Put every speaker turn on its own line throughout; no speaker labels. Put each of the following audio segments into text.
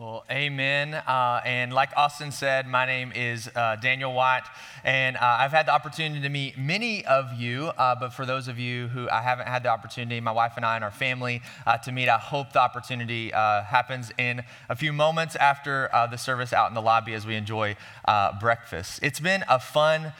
Well, amen. Uh, and like Austin said, my name is uh, Daniel White, and uh, I've had the opportunity to meet many of you. Uh, but for those of you who I haven't had the opportunity, my wife and I and our family uh, to meet, I hope the opportunity uh, happens in a few moments after the service out in the lobby as we enjoy breakfast. It's been a fun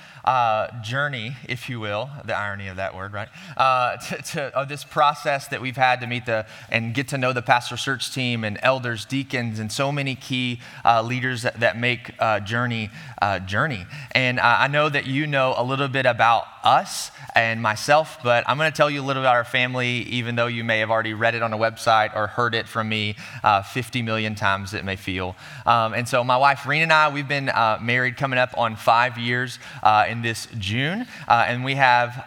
journey, if you will, the irony of that word, right? to, to this process that we've had to meet the and get to know the pastor search team and elders, deacons, and and so many key uh, leaders that, that make uh, Journey uh, Journey. And uh, I know that you know a little bit about us and myself, but I'm going to tell you a little about our family, even though you may have already read it on a website or heard it from me uh, 50 million times, it may feel. Um, and so, my wife, Rena, and I, we've been married coming up on five years in this June, and we have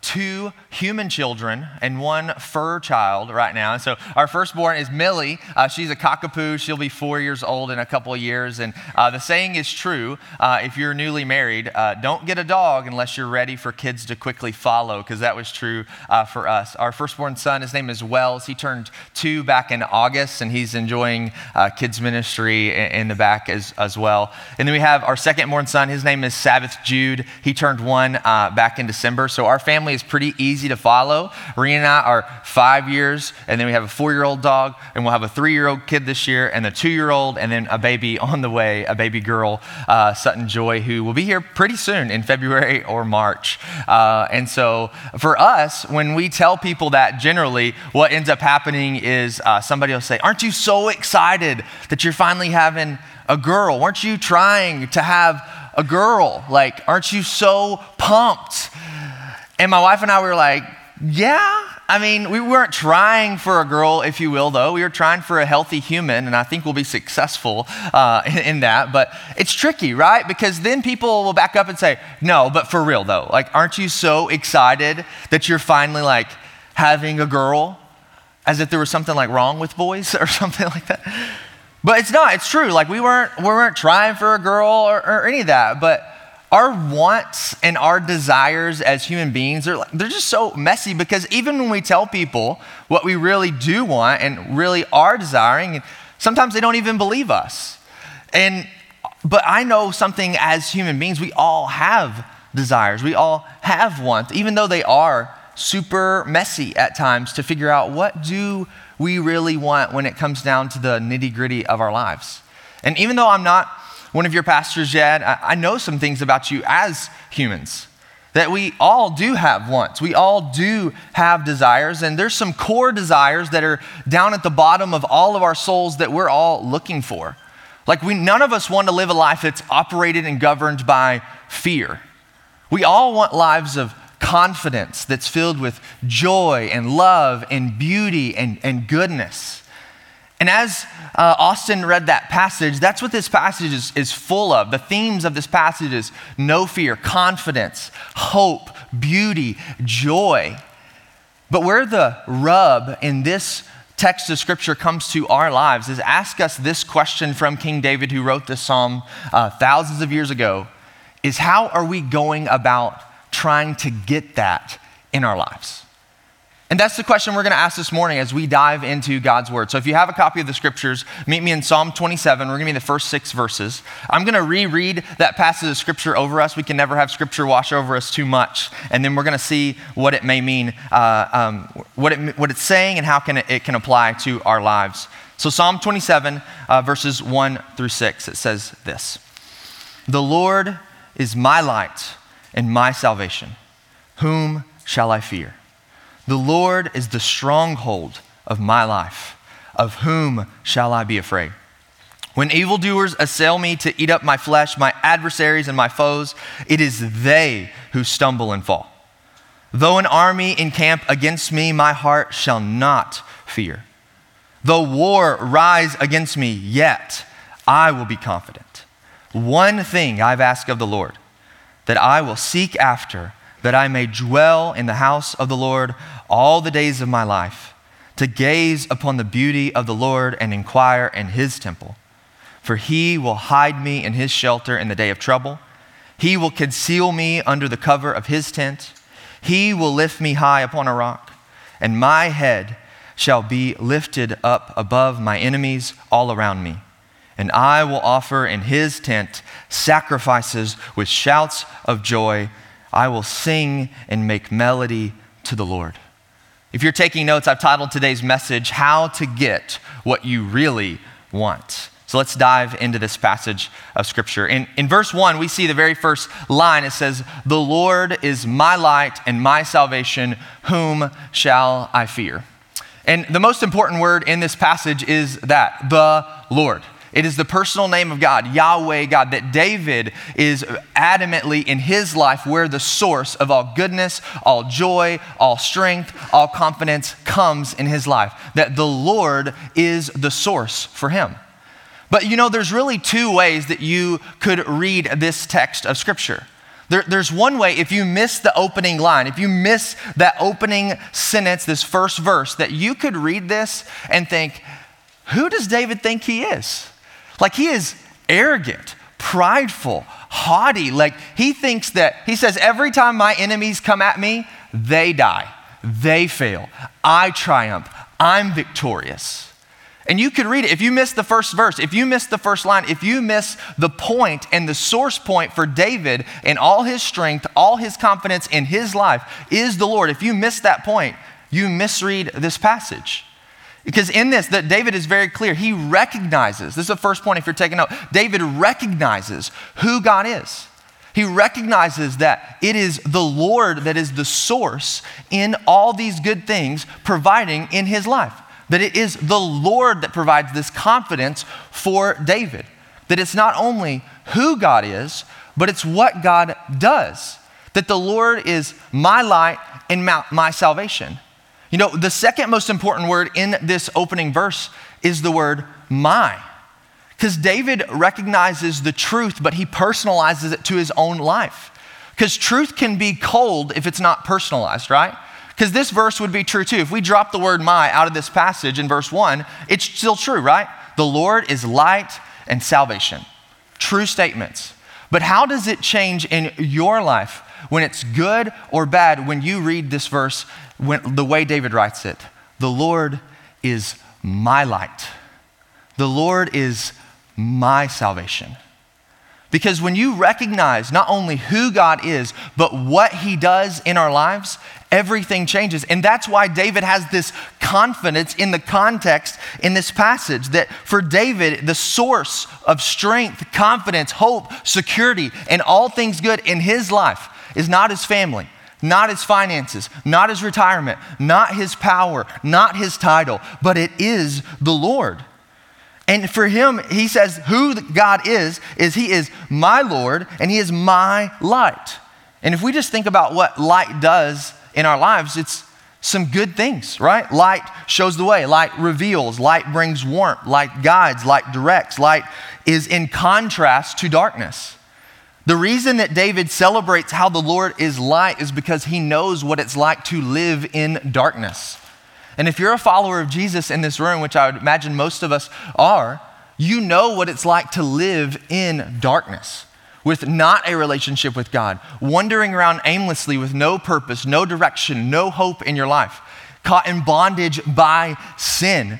two human children and one fur child right now. And so our firstborn is Millie. Uh, she's a cockapoo. She'll be four years old in a couple of years. And uh, the saying is true uh, if you're newly married, uh, don't get a dog unless you're ready for kids to quickly follow, because that was true uh, for us. Our firstborn son, his name is Wells. He turned two back in August, and he's enjoying uh, kids' ministry in, the back as, as well. And then we have our second-born son. His name is Sabbath Jude. He turned one back in December. So our family family is pretty easy to follow. Rena and I are five years, and then we have a four year old dog, and we'll have a three year old kid this year, and a two year old, and then a baby on the way, a baby girl, uh, Sutton Joy, who will be here pretty soon in February or March. Uh, and so for us, when we tell people that generally, what ends up happening is uh, somebody will say, Aren't you so excited that you're finally having a girl? Weren't you trying to have a girl? Like, aren't you so pumped? And my wife and I were like, yeah. I mean, we weren't trying for a girl, if you will, though. We were trying for a healthy human, and I think we'll be successful uh, in, in, that. But it's tricky, right? Because then people will back up and say, no, but for real, though. Like, aren't you so excited that you're finally like having a girl? As if there was something like wrong with boys or something like that. But it's not, it's true. Like, we weren't, we weren't trying for a girl or, or any of that. But our wants and our desires as human beings are they're just so messy because even when we tell people what we really do want and really are desiring sometimes they don't even believe us. And but i know something as human beings we all have desires. We all have wants even though they are super messy at times to figure out what do we really want when it comes down to the nitty gritty of our lives. And even though i'm not one of your pastors yet, I know some things about you as humans that we all do have wants. We all do have desires, and there's some core desires that are down at the bottom of all of our souls that we're all looking for. Like, we, none of us want to live a life that's operated and governed by fear. We all want lives of confidence that's filled with joy and love and beauty and, and goodness. And as uh, Austin read that passage, that's what this passage is, is full of. The themes of this passage is no fear, confidence, hope, beauty, joy. But where the rub in this text of scripture comes to our lives is ask us this question from King David, who wrote this psalm uh, thousands of years ago is how are we going about trying to get that in our lives? And that's the question we're going to ask this morning as we dive into God's word. So if you have a copy of the scriptures, meet me in Psalm 27. We're going to be the first six verses. I'm going to reread that passage of scripture over us. We can never have scripture wash over us too much. And then we're going to see what it may mean, uh, um, what, it, what it's saying, and how can it, it, can apply to our lives. So Psalm 27, uh, verses 1 through 6, it says this The Lord is my light and my salvation. Whom shall I fear? The Lord is the stronghold of my life. Of whom shall I be afraid? When evildoers assail me to eat up my flesh, my adversaries and my foes, it is they who stumble and fall. Though an army encamp against me, my heart shall not fear. Though war rise against me, yet I will be confident. One thing I've asked of the Lord, that I will seek after, that I may dwell in the house of the Lord all the days of my life to gaze upon the beauty of the Lord and inquire in his temple. For he will hide me in his shelter in the day of trouble. He will conceal me under the cover of his tent. He will lift me high upon a rock, and my head shall be lifted up above my enemies all around me. And I will offer in his tent sacrifices with shouts of joy. I will sing and make melody to the Lord. If you're taking notes, I've titled today's message, How to Get What You Really Want. So let's dive into this passage of Scripture. In, in verse 1, we see the very first line. It says, The Lord is my light and my salvation. Whom shall I fear? And the most important word in this passage is that, the Lord. It is the personal name of God, Yahweh God, that David is adamantly in his life where the source of all goodness, all joy, all strength, all confidence comes in his life. That the Lord is the source for him. But you know, there's really two ways that you could read this text of Scripture. There, there's one way, if you miss the opening line, if you miss that opening sentence, this first verse, that you could read this and think, who does David think he is? Like he is arrogant, prideful, haughty. Like he thinks that, he says, every time my enemies come at me, they die, they fail. I triumph, I'm victorious. And you could read it. If you miss the first verse, if you miss the first line, if you miss the point and the source point for David and all his strength, all his confidence in his life is the Lord. If you miss that point, you misread this passage. Because in this, that David is very clear. He recognizes, this is the first point if you're taking note, David recognizes who God is. He recognizes that it is the Lord that is the source in all these good things providing in his life that it is the Lord that provides this confidence for David. That it's not only who God is, but it's what God does. That the Lord is my light and my, salvation. You know, the second most important word in this opening verse is the word my. Because David recognizes the truth, but he personalizes it to his own life. Because truth can be cold if it's not personalized, right? Because this verse would be true too. If we drop the word my out of this passage in verse 1, it's still true, right? The Lord is light and salvation. True statements. But how does it change in your life when it's good or bad when you read this verse when, the way David writes it? The Lord is my light. The Lord is my salvation. Because when you recognize not only who God is, but what He does in our lives, everything changes. And that's why David has this confidence in the context in this passage that for David, the source of strength, confidence, hope, security, and all things good in his life is not his family. Not his finances, not his retirement, not his power, not his title, but it is the Lord. And for him, he says, who God is, is he is my Lord and he is my light. And if we just think about what light does in our lives, it's some good things, right? Light shows the way, light reveals, light brings warmth, light guides, light directs, light is in contrast to darkness. The reason that David celebrates how the Lord is light is because he knows what it's like to live in darkness. And if you're a follower of Jesus in this room, which I would imagine most of us are, you know what it's like to live in darkness with not a relationship with God, wandering around aimlessly with no purpose, no direction, no hope in your life, caught in bondage by sin.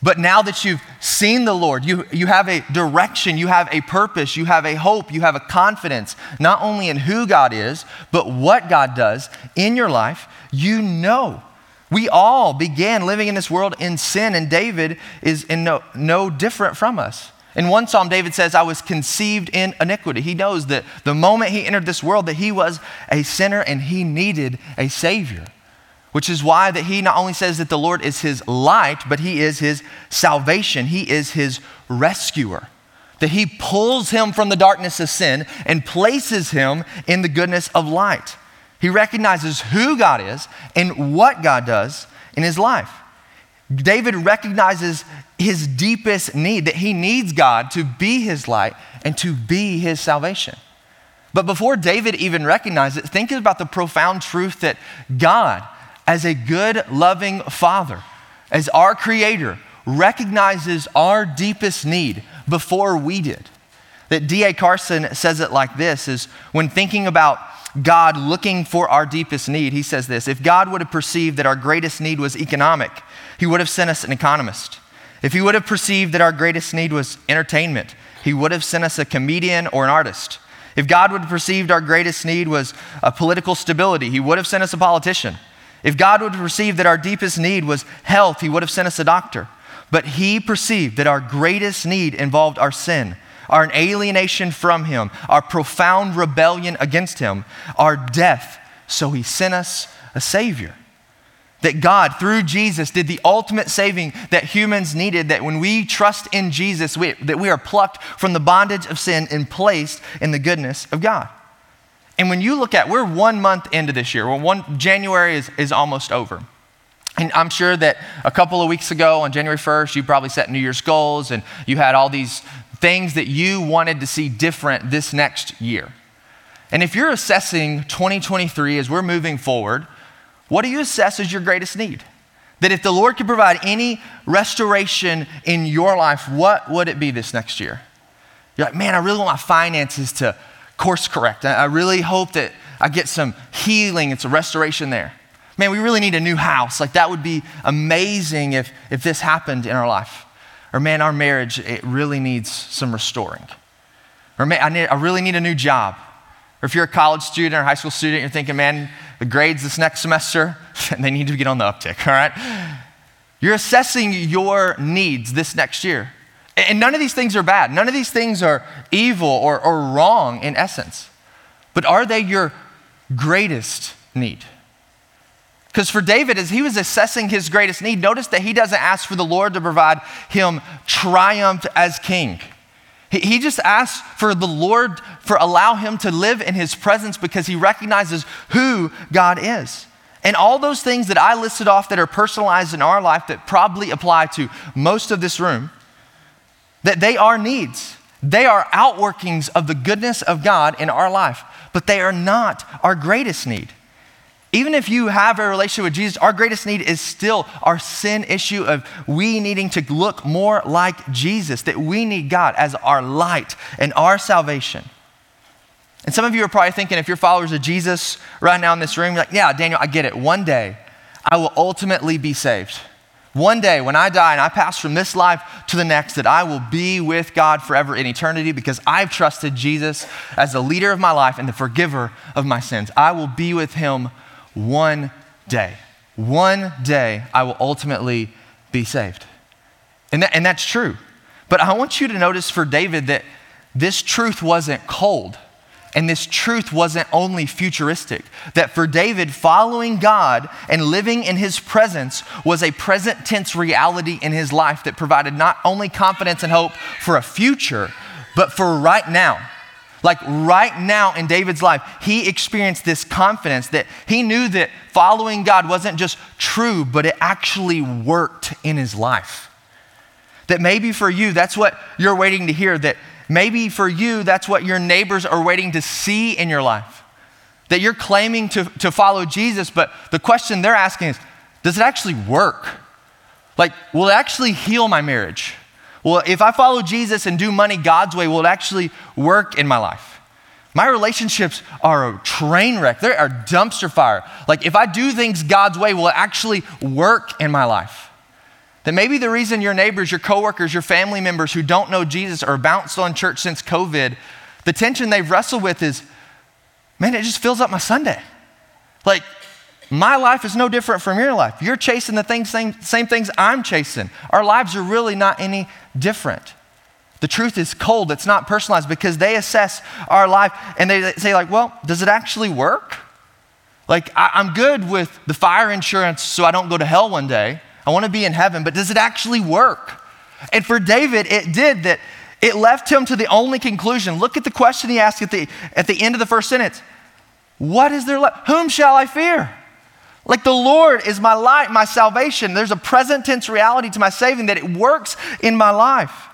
But now that you've seen the Lord, you, you have a direction, you have a purpose, you have a hope, you have a confidence, not only in who God is, but what God does in your life, you know. We all began living in this world in sin, and David is in no, no different from us. In one psalm, David says, I was conceived in iniquity. He knows that the moment he entered this world that he was a sinner and he needed a savior. Which is why that he not only says that the Lord is his light, but he is his salvation. He is his rescuer. That he pulls him from the darkness of sin and places him in the goodness of light. He recognizes who God is and what God does in his life. David recognizes his deepest need, that he needs God to be his light and to be his salvation. But before David even recognized it, think about the profound truth that God, as a good, loving father, as our creator, recognizes our deepest need before we did. That D.A. Carson says it like this is when thinking about God looking for our deepest need, he says this If God would have perceived that our greatest need was economic, he would have sent us an economist. If he would have perceived that our greatest need was entertainment, he would have sent us a comedian or an artist. If God would have perceived our greatest need was a political stability, he would have sent us a politician. If God would have perceived that our deepest need was health, he would have sent us a doctor. But he perceived that our greatest need involved our sin, our alienation from him, our profound rebellion against him, our death. So he sent us a savior. That God, through Jesus, did the ultimate saving that humans needed. That when we trust in Jesus, we, that we are plucked from the bondage of sin and placed in the goodness of God. And when you look at, we're one month into this year. Well, one January is, is almost over. And I'm sure that a couple of weeks ago on January 1st, you probably set New Year's goals and you had all these things that you wanted to see different this next year. And if you're assessing 2023 as we're moving forward, what do you assess as your greatest need? That if the Lord could provide any restoration in your life, what would it be this next year? You're like, man, I really want my finances to course correct. I really hope that I get some healing and some restoration there. Man, we really need a new house. Like, that would be amazing if, if this happened in our life. Or, man, our marriage, it really needs some restoring. Or, man, I, need, I really need a new job. Or if you're a college student or high school student, you're thinking, man, the grades this next semester, they need to get on the uptick, all right? You're assessing your needs this next year. And none of these things are bad. None of these things are evil or, or wrong in essence. But are they your greatest need? Because for David, as he was assessing his greatest need, notice that he doesn't ask for the Lord to provide him triumph as king. He, he just asks for the Lord for allow him to live in his presence because he recognizes who God is. And all those things that I listed off that are personalized in our life that probably apply to most of this room, that they are needs. They are outworkings of the goodness of God in our life, but they are not our greatest need. Even if you have a relationship with Jesus, our greatest need is still our sin issue of we needing to look more like Jesus, that we need God as our light and our salvation. And some of you are probably thinking, if you're followers of Jesus right now in this room, like, yeah, Daniel, I get it. One day, I will ultimately be saved. One day, when I die and I pass from this life to the next, that I will be with God forever in eternity because I've trusted Jesus as the leader of my life and the forgiver of my sins. I will be with him one day. One day I will ultimately be saved. And, that, and that's true. But I want you to notice for David that this truth wasn't cold. And this truth wasn't only futuristic, that for David, following God and living in his presence was a present tense reality in his life that provided not only confidence and hope for a future, but for right now. Like right now in David's life, he experienced this confidence that he knew that following God wasn't just true, but it actually worked in his life. That maybe for you, that's what you're waiting to hear, that maybe for you, that's what your neighbors are waiting to see in your life. That you're claiming to, to follow Jesus, but the question they're asking is, does it actually work? Like, will it actually heal my marriage? Well, if I follow Jesus and do money God's way, will it actually work in my life? My relationships are a train wreck. They are dumpster fire. Like, if I do things God's way, will it actually work in my life? Then maybe the reason your neighbors, your coworkers, your family members who don't know Jesus are bounced on church since COVID, the tension they've wrestled with is, man, it just fills up my Sunday. Like, my life is no different from your life. You're chasing the things, same, same things I'm chasing. Our lives are really not any different. The truth is cold, it's not personalized because they assess our life and they say, like, well, does it actually work? Like, I, I'm good with the fire insurance so I don't go to hell one day. I want to be in heaven, but does it actually work? And for David, it did that. It left him to the only conclusion. Look at the question he asked at the, at the end of the first sentence What is there left? Whom shall I fear? Like the Lord is my light, my salvation. There's a present tense reality to my saving that it works in my life.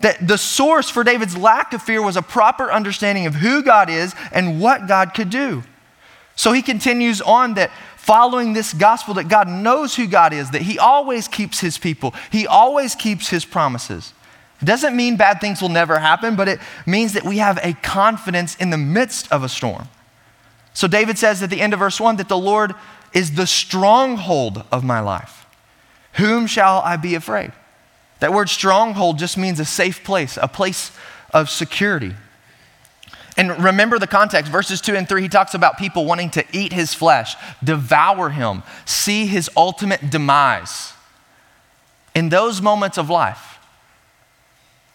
That the source for David's lack of fear was a proper understanding of who God is and what God could do. So he continues on that following this gospel that God knows who God is, that he always keeps his people, he always keeps his promises. It doesn't mean bad things will never happen, but it means that we have a confidence in the midst of a storm. So David says at the end of verse 1 that the Lord is the stronghold of my life. Whom shall I be afraid? That word stronghold just means a safe place, a place of security. And remember the context, verses 2 and 3, he talks about people wanting to eat his flesh, devour him, see his ultimate demise. In those moments of life,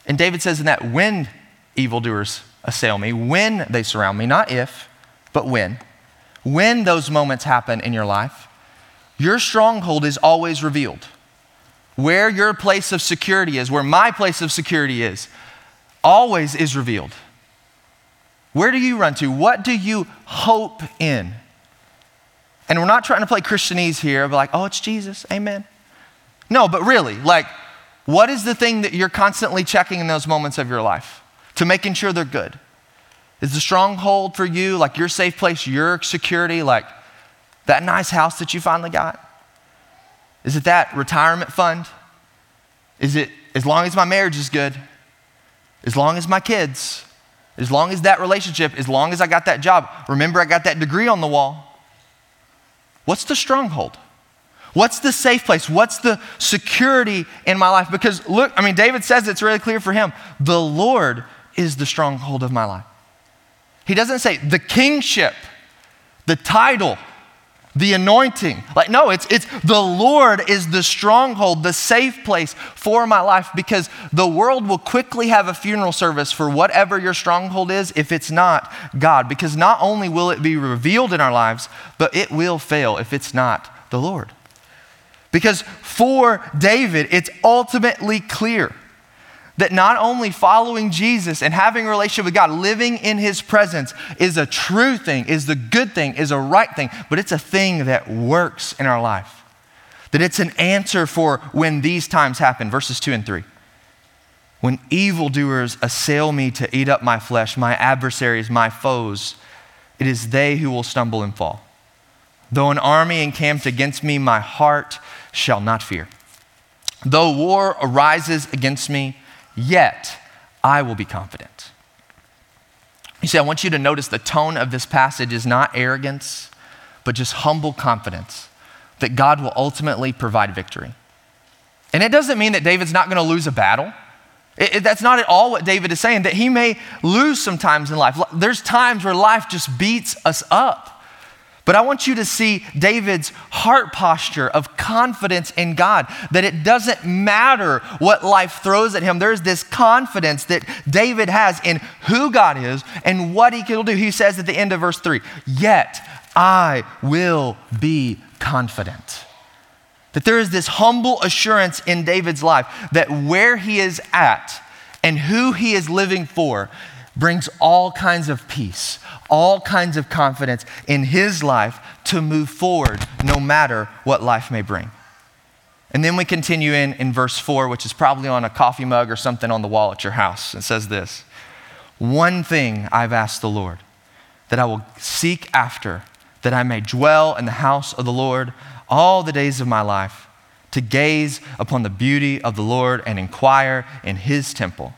and David says in that, when evildoers assail me, when they surround me, not if, but when. When those moments happen in your life, your stronghold is always revealed. Where your place of security is, where my place of security is, always is revealed. Where do you run to? What do you hope in? And we're not trying to play Christianese here, but like, oh, it's Jesus, amen. No, but really, like, what is the thing that you're constantly checking in those moments of your life to making sure they're good? Is the stronghold for you like your safe place, your security, like that nice house that you finally got? Is it that retirement fund? Is it as long as my marriage is good? As long as my kids? As long as that relationship? As long as I got that job? Remember, I got that degree on the wall. What's the stronghold? What's the safe place? What's the security in my life? Because look, I mean, David says it's really clear for him the Lord is the stronghold of my life. He doesn't say the kingship, the title, the anointing. Like, no, it's, it's the Lord is the stronghold, the safe place for my life because the world will quickly have a funeral service for whatever your stronghold is if it's not God. Because not only will it be revealed in our lives, but it will fail if it's not the Lord. Because for David, it's ultimately clear that not only following Jesus and having a relationship with God, living in his presence is a true thing, is the good thing, is a right thing, but it's a thing that works in our life. That it's an answer for when these times happen. Verses 2 and 3. When evildoers assail me to eat up my flesh, my adversaries, my foes, it is they who will stumble and fall. Though an army encamped against me, my heart shall not fear. Though war arises against me, yet I will be confident. You see, I want you to notice the tone of this passage is not arrogance, but just humble confidence that God will ultimately provide victory. And it doesn't mean that David's not going to lose a battle. It, it, that's not at all what David is saying, that he may lose sometimes in life. There's times where life just beats us up. But I want you to see David's heart posture of confidence in God, that it doesn't matter what life throws at him. There's this confidence that David has in who God is and what he can do. He says at the end of verse 3 Yet I will be confident. That there is this humble assurance in David's life that where he is at and who he is living for brings all kinds of peace, all kinds of confidence in his life to move forward no matter what life may bring. And then we continue in, in verse 4, which is probably on a coffee mug or something on the wall at your house. It says this One thing I've asked the Lord, that I will seek after, that I may dwell in the house of the Lord all the days of my life, to gaze upon the beauty of the Lord and inquire in his temple.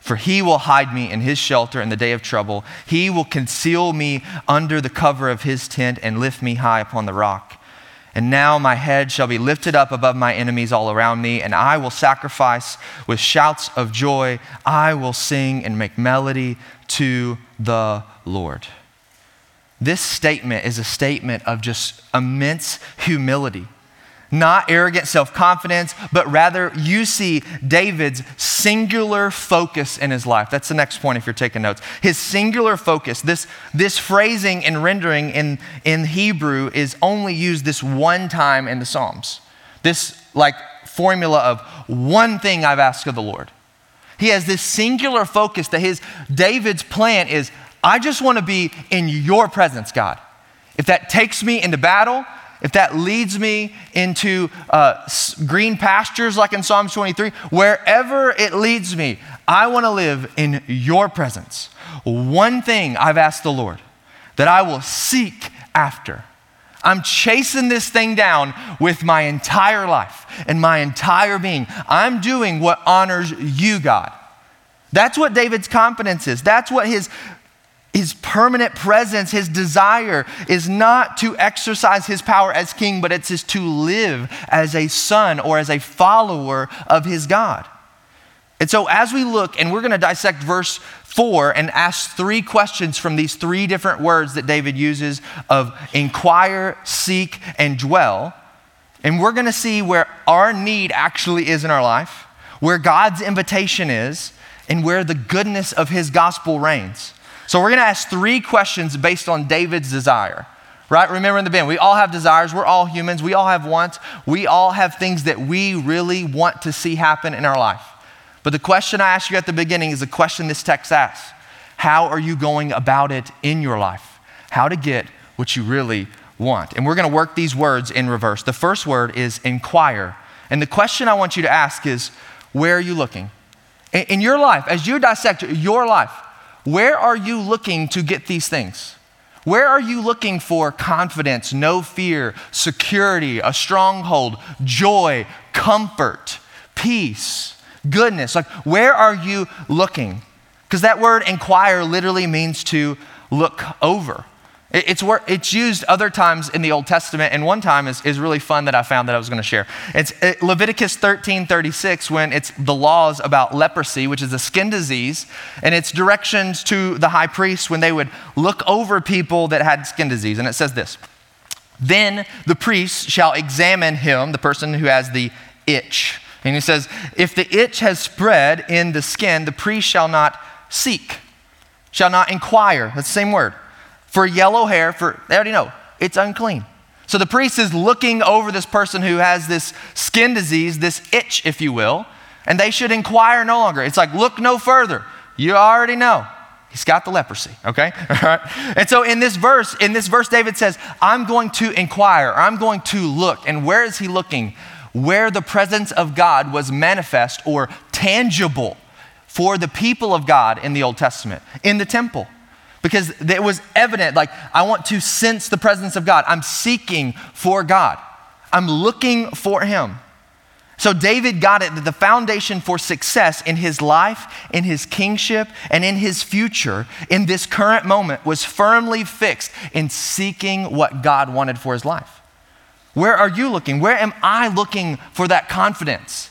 For he will hide me in his shelter in the day of trouble. He will conceal me under the cover of his tent and lift me high upon the rock. And now my head shall be lifted up above my enemies all around me, and I will sacrifice with shouts of joy. I will sing and make melody to the Lord. This statement is a statement of just immense humility not arrogant self confidence, but rather you see David's singular focus in his life. That's the next point if you're taking notes. His singular focus, this, this phrasing and rendering in, in Hebrew is only used this one time in the Psalms. This like formula of one thing I've asked of the Lord. He has this singular focus that his David's plan is I just want to be in your presence, God. If that takes me into battle, if that leads me into uh, green pastures like in Psalm 23, wherever it leads me, I want to live in your presence. One thing I've asked the Lord that I will seek after. I'm chasing this thing down with my entire life and my entire being. I'm doing what honors you, God. That's what David's confidence is. That's what his his permanent presence, his desire is not to exercise his power as king, but it's to live as a son or as a follower of his God. And so, as we look, and we're going to dissect verse four and ask three questions from these three different words that David uses of inquire, seek, and dwell. And we're going to see where our need actually is in our life, where God's invitation is, and where the goodness of his gospel reigns. So we're going to ask three questions based on David's desire. Right? Remember in the beginning, we all have desires. We're all humans. We all have wants. We all have things that we really want to see happen in our life. But the question I asked you at the beginning is the question this text asks How are you going about it in your life? How to get what you really want. And we're going to work these words in reverse. The first word is inquire. And the question I want you to ask is Where are you looking? In your life, as you dissect your life, where are you looking to get these things? Where are you looking for confidence, no fear, security, a stronghold, joy, comfort, peace, goodness? Like, where are you looking? Because that word inquire literally means to look over. It's, where, it's used other times in the Old Testament, and one time is, is really fun that I found that I was going to share. It's Leviticus 13 36, when it's the laws about leprosy, which is a skin disease, and it's directions to the high priest when they would look over people that had skin disease. And it says this Then the priest shall examine him, the person who has the itch. And he says, If the itch has spread in the skin, the priest shall not seek, shall not inquire. That's the same word for yellow hair, for they already know it's unclean. So the priest is looking over this person who has this skin disease, this itch, if you will, and they should inquire no longer. It's like, look no further. You already know. He's got the leprosy, okay? All right. And so in this verse, in this verse, David says, I'm going to inquire, I'm going to look. And where is he looking? Where the presence of God was manifest or tangible for the people of God in the Old Testament, in the temple because it was evident like I want to sense the presence of God. I'm seeking for God. I'm looking for him. So David got it that the foundation for success in his life, in his kingship, and in his future in this current moment was firmly fixed in seeking what God wanted for his life. Where are you looking? Where am I looking for that confidence?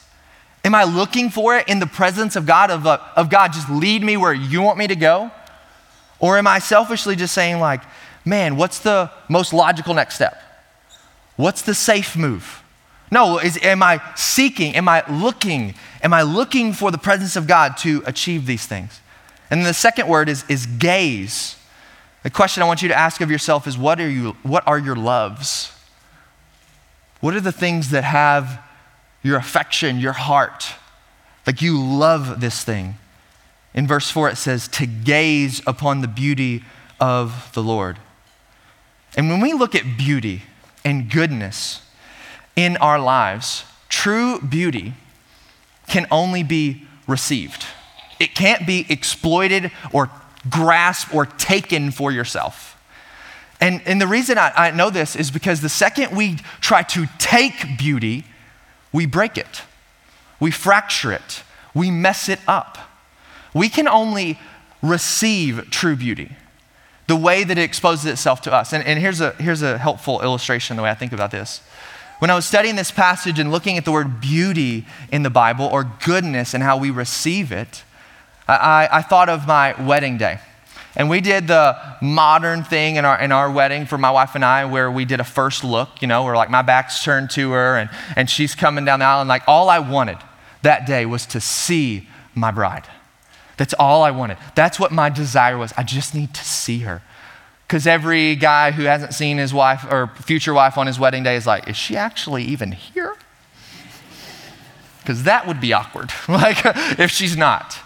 Am I looking for it in the presence of God, of, of God, just lead me where you want me to go? Or am I selfishly just saying, like, man, what's the most logical next step? What's the safe move? No, is, am I seeking? Am I looking? Am I looking for the presence of God to achieve these things? And the second word is, is gaze. The question I want you to ask of yourself is what are, you, what are your loves? What are the things that have your affection, your heart? Like you love this thing. In verse 4, it says, to gaze upon the beauty of the Lord. And when we look at beauty and goodness in our lives, true beauty can only be received. It can't be exploited or grasped or taken for yourself. And, and the reason I, I know this is because the second we try to take beauty, we break it, we fracture it, we mess it up. We can only receive true beauty the way that it exposes itself to us. And, and here's, a, here's a helpful illustration the way I think about this. When I was studying this passage and looking at the word beauty in the Bible or goodness and how we receive it, I, I thought of my wedding day. And we did the modern thing in our, in our wedding for my wife and I, where we did a first look, you know, where like my back's turned to her and, and she's coming down the aisle. And like all I wanted that day was to see my bride. That's all I wanted. That's what my desire was. I just need to see her. Because every guy who hasn't seen his wife or future wife on his wedding day is like, is she actually even here? Because that would be awkward, like if she's not.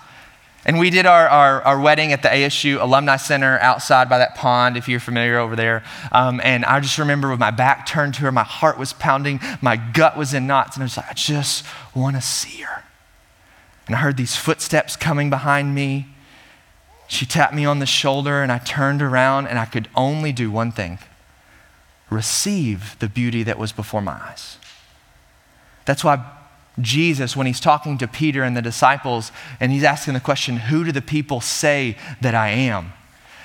And we did our, our, our, wedding at the ASU Alumni Center outside by that pond, if you're familiar over there. Um, and I just remember with my back turned to her, my heart was pounding, my gut was in knots, and I was like, I just want to see her. And I heard these footsteps coming behind me. She tapped me on the shoulder, and I turned around, and I could only do one thing receive the beauty that was before my eyes. That's why Jesus, when he's talking to Peter and the disciples, and he's asking the question, Who do the people say that I am?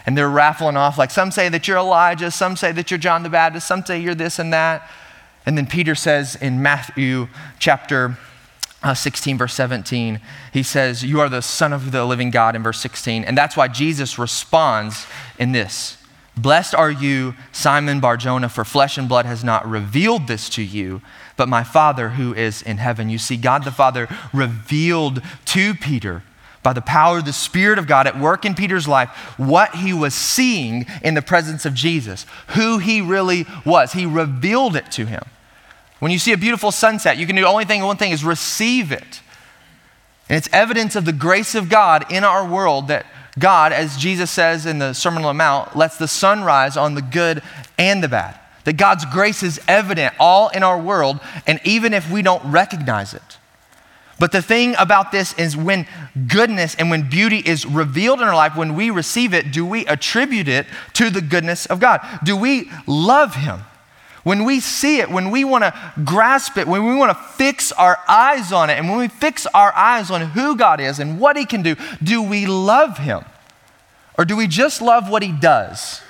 and they're raffling off. Like some say that you're Elijah, some say that you're John the Baptist, some say you're this and that. And then Peter says in Matthew chapter uh, 16, verse 17, he says, You are the Son of the living God in verse 16. And that's why Jesus responds in this Blessed are you, Simon Barjona, for flesh and blood has not revealed this to you, but my Father who is in heaven. You see, God the Father revealed to Peter by the power of the Spirit of God at work in Peter's life what he was seeing in the presence of Jesus, who he really was. He revealed it to him. When you see a beautiful sunset, you can do only thing, one thing is receive it. And it's evidence of the grace of God in our world that God, as Jesus says in the Sermon on the Mount, lets the sun rise on the good and the bad. That God's grace is evident all in our world, and even if we don't recognize it. But the thing about this is when goodness and when beauty is revealed in our life, when we receive it, do we attribute it to the goodness of God? Do we love Him? When we see it, when we want to grasp it, when we want to fix our eyes on it, and when we fix our eyes on who God is and what He can do, do we love Him? Or do we just love what He does?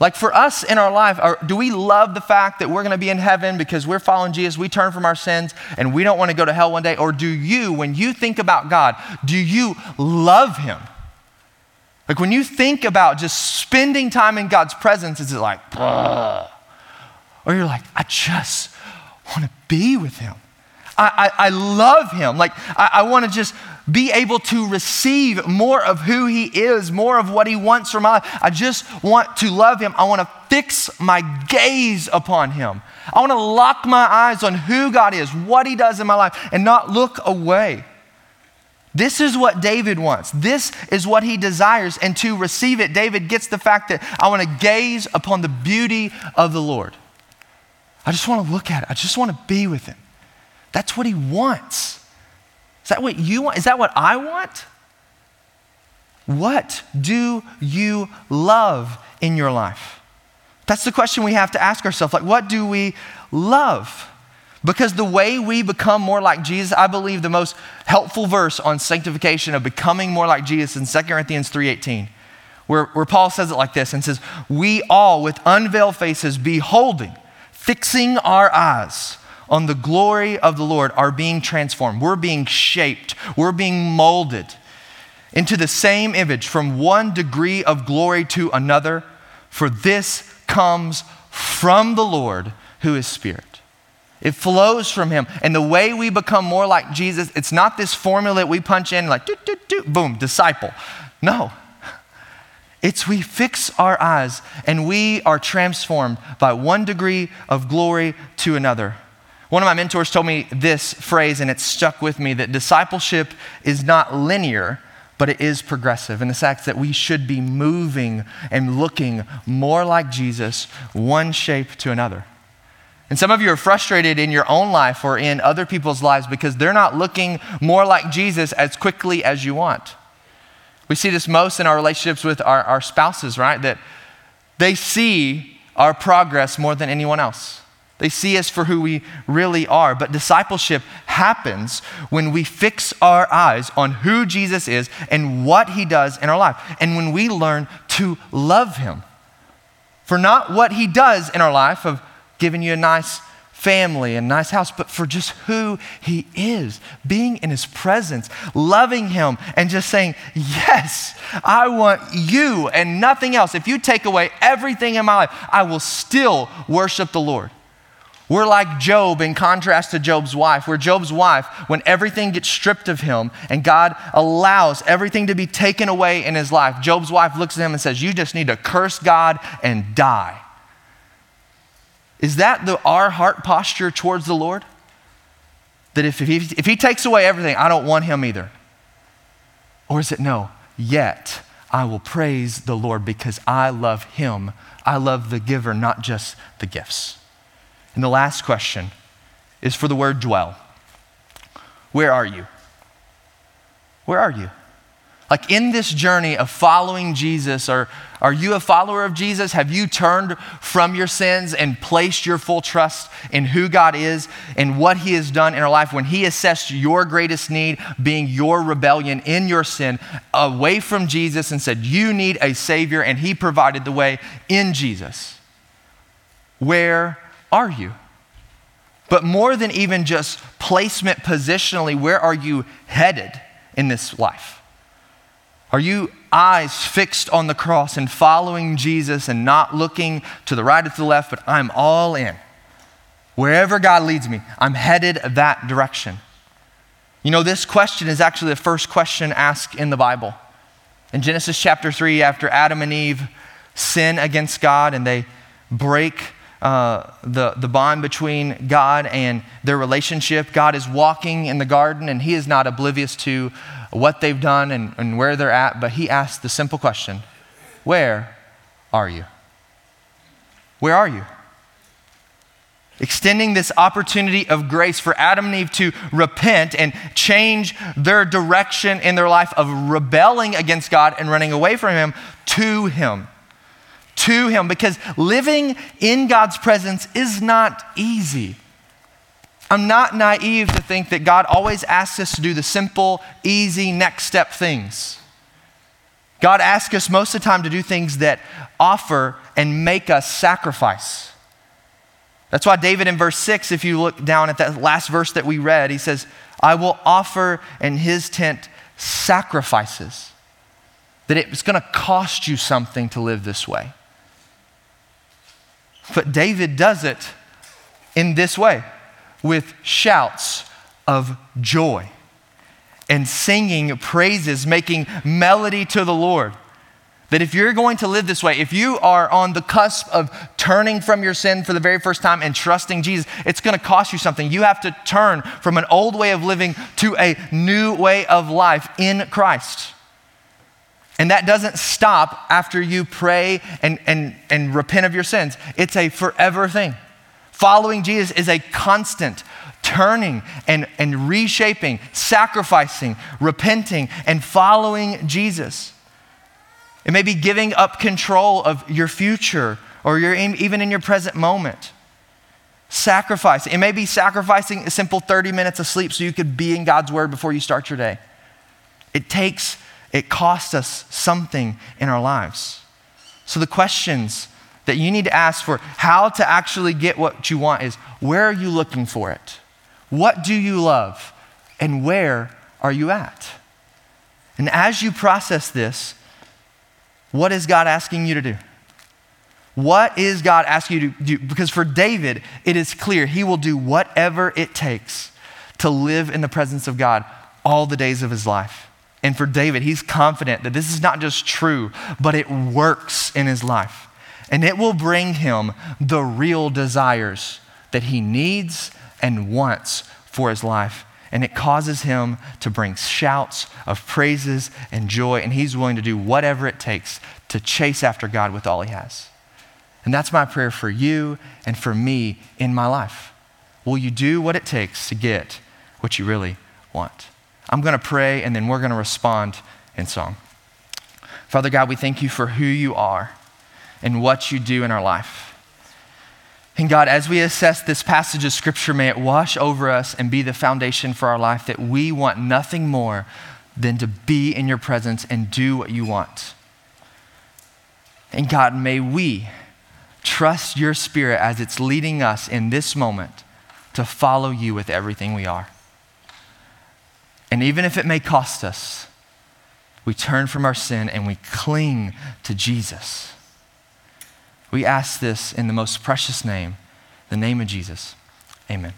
Like for us in our life, do we love the fact that we're going to be in heaven because we're following Jesus, we turn from our sins, and we don't want to go to hell one day? Or do you, when you think about God, do you love Him? Like when you think about just spending time in God's presence, is it like, Ugh. Or you're like, I just want to be with him. I, I, I love him. Like, I, I want to just be able to receive more of who he is, more of what he wants from my life. I just want to love him. I want to fix my gaze upon him. I want to lock my eyes on who God is, what he does in my life, and not look away. This is what David wants. This is what he desires. And to receive it, David gets the fact that I want to gaze upon the beauty of the Lord. I just want to look at it. I just want to be with him. That's what he wants. Is that what you want? Is that what I want? What do you love in your life? That's the question we have to ask ourselves. Like, what do we love? Because the way we become more like Jesus, I believe the most helpful verse on sanctification of becoming more like Jesus in 2 Corinthians 3.18, where, where Paul says it like this and says, We all with unveiled faces beholding fixing our eyes on the glory of the Lord, are being transformed. We're being shaped, we're being molded into the same image from one degree of glory to another, for this comes from the Lord who is Spirit. It flows from him. And the way we become more like Jesus, it's not this formula that we punch in like, doot, doot, doot, boom, disciple. No. It's we fix our eyes and we are transformed by one degree of glory to another. One of my mentors told me this phrase, and it stuck with me that discipleship is not linear, but it is progressive And the fact that we should be moving and looking more like Jesus, one shape to another. And some of you are frustrated in your own life or in other people's lives because they're not looking more like Jesus as quickly as you want. We see this most in our relationships with our, our spouses, right? That they see our progress more than anyone else. They see us for who we really are. But discipleship happens when we fix our eyes on who Jesus is and what he does in our life. And when we learn to love him for not what he does in our life of giving you a nice family and nice house, but for just who he is, being in his presence, loving him, and just saying, Yes, I want you and nothing else. If you take away everything in my life, I will still worship the Lord. We're like Job in contrast to Job's wife, where Job's wife, when everything gets stripped of him and God allows everything to be taken away in his life, Job's wife looks at him and says, You just need to curse God and die. Is that the, our heart posture towards the Lord? That if, if, he, if he takes away everything, I don't want him either? Or is it no, yet I will praise the Lord because I love him. I love the giver, not just the gifts. And the last question is for the word dwell. Where are you? Where are you? Like in this journey of following Jesus, are, are you a follower of Jesus? Have you turned from your sins and placed your full trust in who God is and what He has done in our life when He assessed your greatest need, being your rebellion in your sin, away from Jesus and said, You need a Savior, and He provided the way in Jesus? Where are you? But more than even just placement positionally, where are you headed in this life? Are you eyes fixed on the cross and following Jesus and not looking to the right or to the left, but I'm all in? Wherever God leads me, I'm headed that direction. You know, this question is actually the first question asked in the Bible. In Genesis chapter 3, after Adam and Eve sin against God and they break uh, the, the bond between God and their relationship, God is walking in the garden and he is not oblivious to what they've done and, and where they're at, but he asked the simple question Where are you? Where are you? Extending this opportunity of grace for Adam and Eve to repent and change their direction in their life of rebelling against God and running away from Him to Him. To Him. Because living in God's presence is not easy. I'm not naive to think that God always asks us to do the simple, easy, next step things. God asks us most of the time to do things that offer and make us sacrifice. That's why David in verse 6, if you look down at that last verse that we read, he says, I will offer in his tent sacrifices. That it's going to cost you something to live this way. But David does it in this way with shouts of joy and singing praises, making melody to the Lord. That if you're going to live this way, if you are on the cusp of turning from your sin for the very first time and trusting Jesus, it's going to cost you something. You have to turn from an old way of living to a new way of life in Christ. And that doesn't stop after you pray and, and, and repent of your sins, it's a forever thing. Following Jesus is a constant turning and, and reshaping, sacrificing, repenting, and following Jesus. It may be giving up control of your future or your, even in your present moment. Sacrifice. It may be sacrificing a simple 30 minutes of sleep so you could be in God's word before you start your day. It takes, it costs us something in our lives. So the questions that you need to ask for how to actually get what you want is where are you looking for it? What do you love? And where are you at? And as you process this, what is God asking you to do? What is God asking you to do? Because for David, it is clear he will do whatever it takes to live in the presence of God all the days of his life. And for David, he's confident that this is not just true, but it works in his life and it will bring him the real desires that he needs and wants for his life. And it causes him to bring shouts of praises and joy, and he's willing to do whatever it takes to chase after God with all he has. And that's my prayer for you and for me in my life. Will you do what it takes to get what you really want? I'm going to pray, and then we're going to respond in song. Father God, we thank you for who you are and what you do in our life. And God, as we assess this passage of Scripture, may it wash over us and be the foundation for our life that we want nothing more than to be in your presence and do what you want. And God, may we trust your Spirit as it's leading us in this moment to follow you with everything we are. And even if it may cost us, we turn from our sin and we cling to Jesus. We ask this in the most precious name, the name of Jesus. Amen.